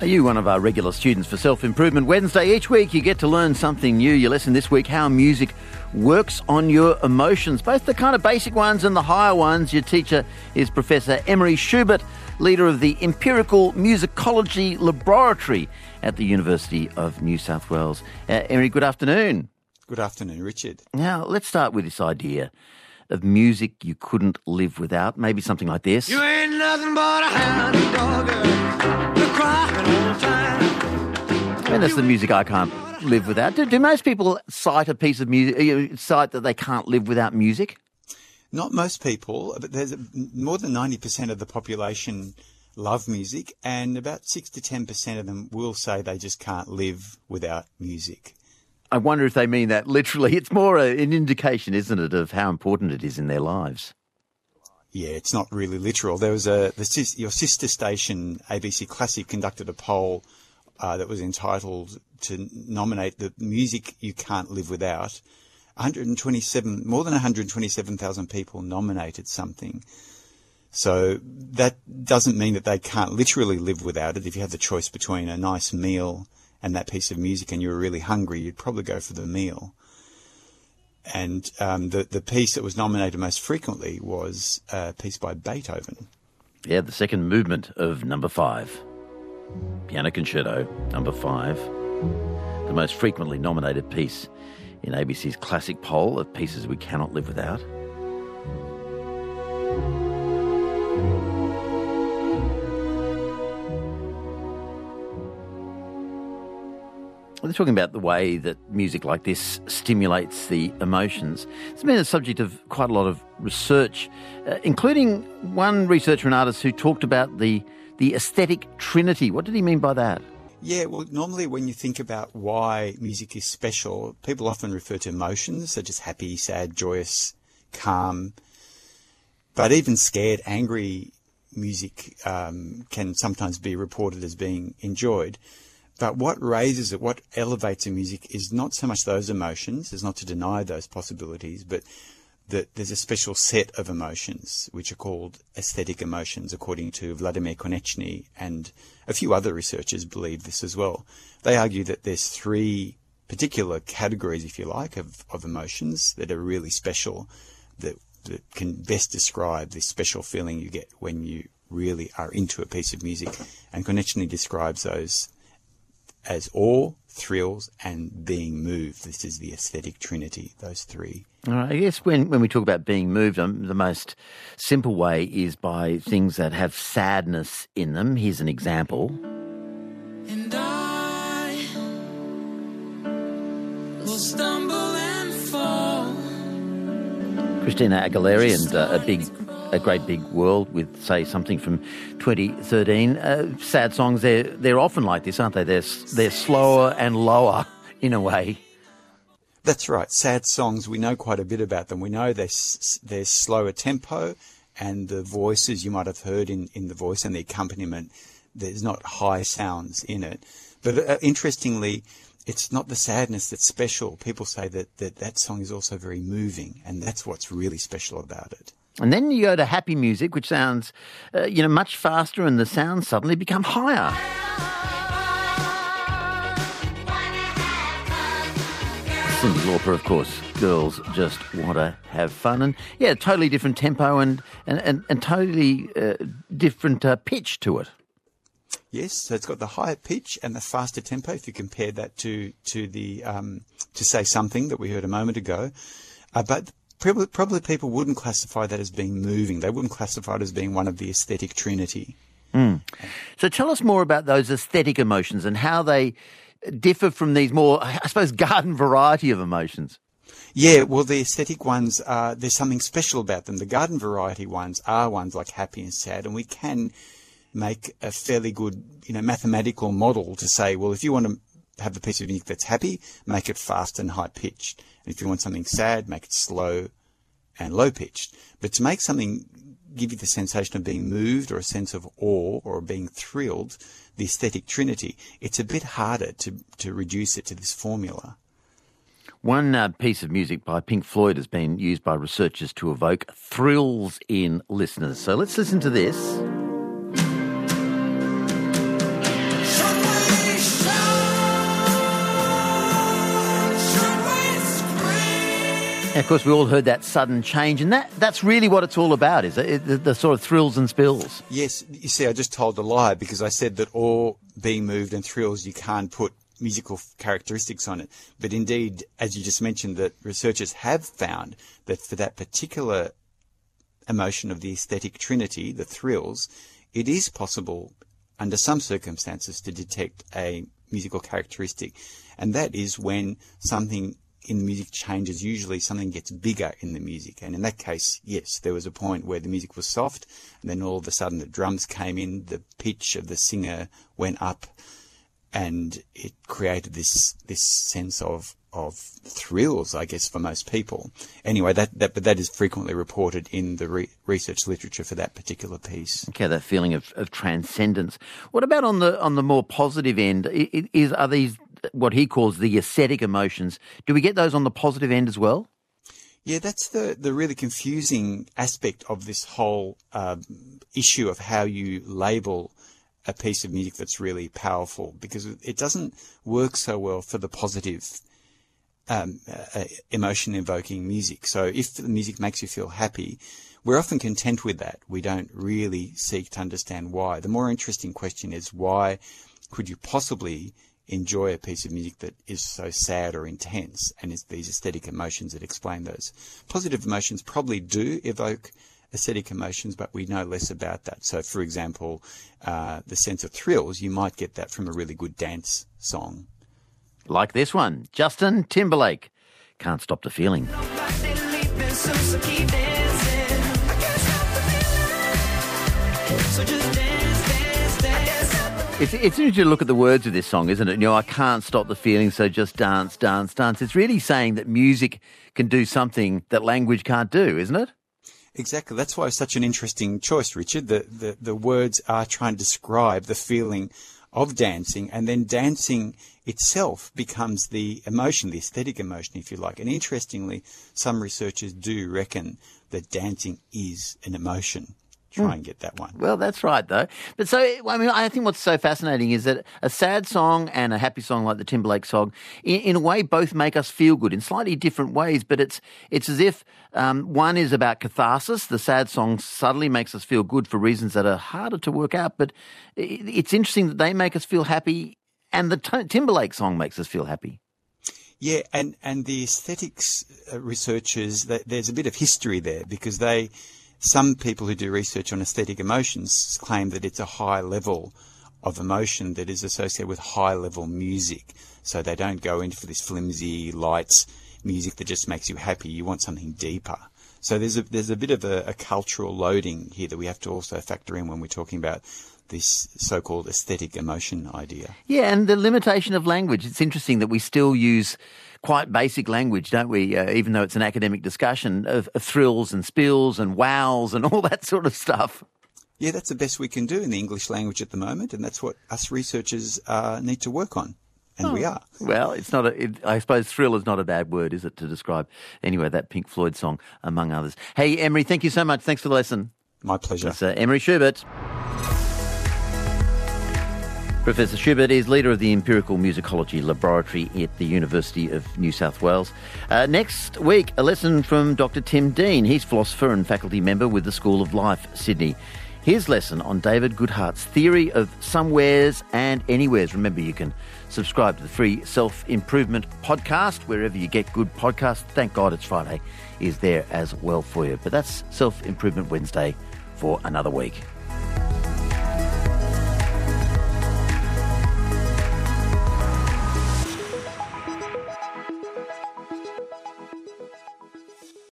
Are you one of our regular students for Self Improvement Wednesday? Each week you get to learn something new. Your lesson this week how music works on your emotions, both the kind of basic ones and the higher ones. Your teacher is Professor Emery Schubert, leader of the Empirical Musicology Laboratory at the University of New South Wales. Uh, Emery, good afternoon. Good afternoon, Richard. Now, let's start with this idea of music you couldn't live without. Maybe something like this. You ain't nothing but a hound dog. You're crying all the time. And that's the music I can't live without. Do, do most people cite a piece of music, uh, cite that they can't live without music? Not most people, but there's more than 90% of the population love music, and about 6 to 10% of them will say they just can't live without music. I wonder if they mean that literally. It's more an indication, isn't it, of how important it is in their lives. Yeah, it's not really literal. There was a the, your sister station, ABC Classic, conducted a poll uh, that was entitled to nominate the music you can't live without. 127, more than 127,000 people nominated something. So that doesn't mean that they can't literally live without it. If you have the choice between a nice meal and that piece of music and you were really hungry, you'd probably go for the meal. And um, the the piece that was nominated most frequently was a piece by Beethoven. Yeah, the second movement of number five. Piano Concerto, number five. The most frequently nominated piece in ABC's classic poll of pieces we cannot live without. We're talking about the way that music like this stimulates the emotions. It's been a subject of quite a lot of research, uh, including one researcher and artist who talked about the the aesthetic trinity. What did he mean by that? Yeah, well, normally when you think about why music is special, people often refer to emotions such as happy, sad, joyous, calm. But even scared, angry music um, can sometimes be reported as being enjoyed. But what raises it, what elevates a music is not so much those emotions, is not to deny those possibilities, but that there's a special set of emotions which are called aesthetic emotions, according to Vladimir Konečni and a few other researchers believe this as well. They argue that there's three particular categories, if you like, of, of emotions that are really special, that, that can best describe this special feeling you get when you really are into a piece of music. And Konečni describes those as awe, thrills, and being moved. This is the aesthetic trinity, those three. I guess when, when we talk about being moved, um, the most simple way is by things that have sadness in them. Here's an example. And I will stumble and fall. Christina Aguilera and uh, a big, a great big world with say something from 2013. Uh, sad songs, they're they're often like this, aren't they? They're they're slower and lower in a way. That's right. Sad songs, we know quite a bit about them. We know they're, they're slower tempo, and the voices you might have heard in, in the voice and the accompaniment, there's not high sounds in it. But uh, interestingly, it's not the sadness that's special. People say that, that that song is also very moving, and that's what's really special about it. And then you go to happy music, which sounds, uh, you know, much faster, and the sounds suddenly become higher. Cyndi Lauper, of course. Girls just want to have fun, and yeah, totally different tempo and and and, and totally uh, different uh, pitch to it. Yes, so it's got the higher pitch and the faster tempo. If you compare that to to the um, to say something that we heard a moment ago, uh, but probably, probably people wouldn't classify that as being moving. They wouldn't classify it as being one of the aesthetic trinity. So tell us more about those aesthetic emotions and how they differ from these more, I suppose, garden variety of emotions. Yeah, well, the aesthetic ones, uh, there's something special about them. The garden variety ones are ones like happy and sad, and we can make a fairly good, you know, mathematical model to say, well, if you want to have a piece of music that's happy, make it fast and high pitched. And if you want something sad, make it slow and low pitched. But to make something give you the sensation of being moved or a sense of awe or being thrilled, the aesthetic trinity, it's a bit harder to, to reduce it to this formula. One uh, piece of music by Pink Floyd has been used by researchers to evoke thrills in listeners. So let's listen to this. Of course, we all heard that sudden change, and that, that's really what it's all about, is? It- The, the sort of thrills and spills. Yes, you see, I just told a lie because I said that all being moved and thrills, you can't put musical characteristics on it. But indeed, as you just mentioned, that researchers have found that for that particular emotion of the aesthetic trinity, the thrills, it is possible under some circumstances to detect a musical characteristic. And that is when something in music changes. Usually something gets bigger in the music. And in that case, yes, there was a point where the music was soft and then all of a sudden the drums came in, the pitch of the singer went up and it created this, this sense of, of thrills, I guess, for most people. Anyway, that, that, but that is frequently reported in the re- research literature for that particular piece. Okay, that feeling of, of transcendence. What about on the on the more positive end? Is are these what he calls the aesthetic emotions? Do we get those on the positive end as well? Yeah, that's the, the really confusing aspect of this whole um, issue of how you label a piece of music that's really powerful because it doesn't work so well for the positive um, uh, emotion evoking music. So if the music makes you feel happy, we're often content with that. We don't really seek to understand why. The more interesting question is why could you possibly enjoy a piece of music that is so sad or intense and it's these aesthetic emotions that explain those. Positive emotions probably do evoke aesthetic emotions, but we know less about that. So, for example, uh, the sense of thrills, you might get that from a really good dance song. Like this one, Justin Timberlake. Can't stop the feeling. It's, it's interesting to look at the words of this song, isn't it? You know, I can't stop the feeling, so just dance, dance, dance. It's really saying that music can do something that language can't do, isn't it? Exactly. That's why it's such an interesting choice, Richard. The, the, the words are trying to describe the feeling of dancing, and then dancing itself becomes the emotion, the aesthetic emotion, if you like. And interestingly, some researchers do reckon that dancing is an emotion. Try and get that one. Well, that's right, though. But so, I mean, I think what's so fascinating is that a sad song and a happy song like the Timberlake song, in, in a way, both make us feel good in slightly different ways. But it's it's as if um, one is about catharsis. The sad song suddenly makes us feel good for reasons that are harder to work out. But it, it's interesting that they make us feel happy, and the t- Timberlake song makes us feel happy. Yeah, and, and the aesthetics uh, researchers, there's a bit of history there because they, some people who do research on aesthetic emotions claim that it's a high level of emotion that is associated with high level music. So they don't go in for this flimsy lights music that just makes you happy. You want something deeper. So there's a, there's a bit of a, a cultural loading here that we have to also factor in when we're talking about this so-called aesthetic emotion idea. Yeah, and the limitation of language. It's interesting that we still use quite basic language, don't we? Uh, even though it's an academic discussion of, of thrills and spills and wows and all that sort of stuff. Yeah, that's the best we can do in the English language at the moment, and that's what us researchers uh, need to work on, and we are. Well, it's not a. It, I suppose thrill is not a bad word, is it, to describe anyway that Pink Floyd song, among others. Hey, Emery, thank you so much. Thanks for the lesson. My pleasure. It's uh, Emery Schubert. Professor Schubert is leader of the Empirical Musicology Laboratory at the University of New South Wales. Uh, next week, a lesson from Dr. Tim Dean. He's philosopher and faculty member with the School of Life, Sydney. His lesson on David Goodhart's theory of somewheres and anywheres. Remember, you can subscribe to the free self improvement podcast wherever you get good podcasts. Thank God it's Friday, is there as well for you. But that's Self Improvement Wednesday for another week.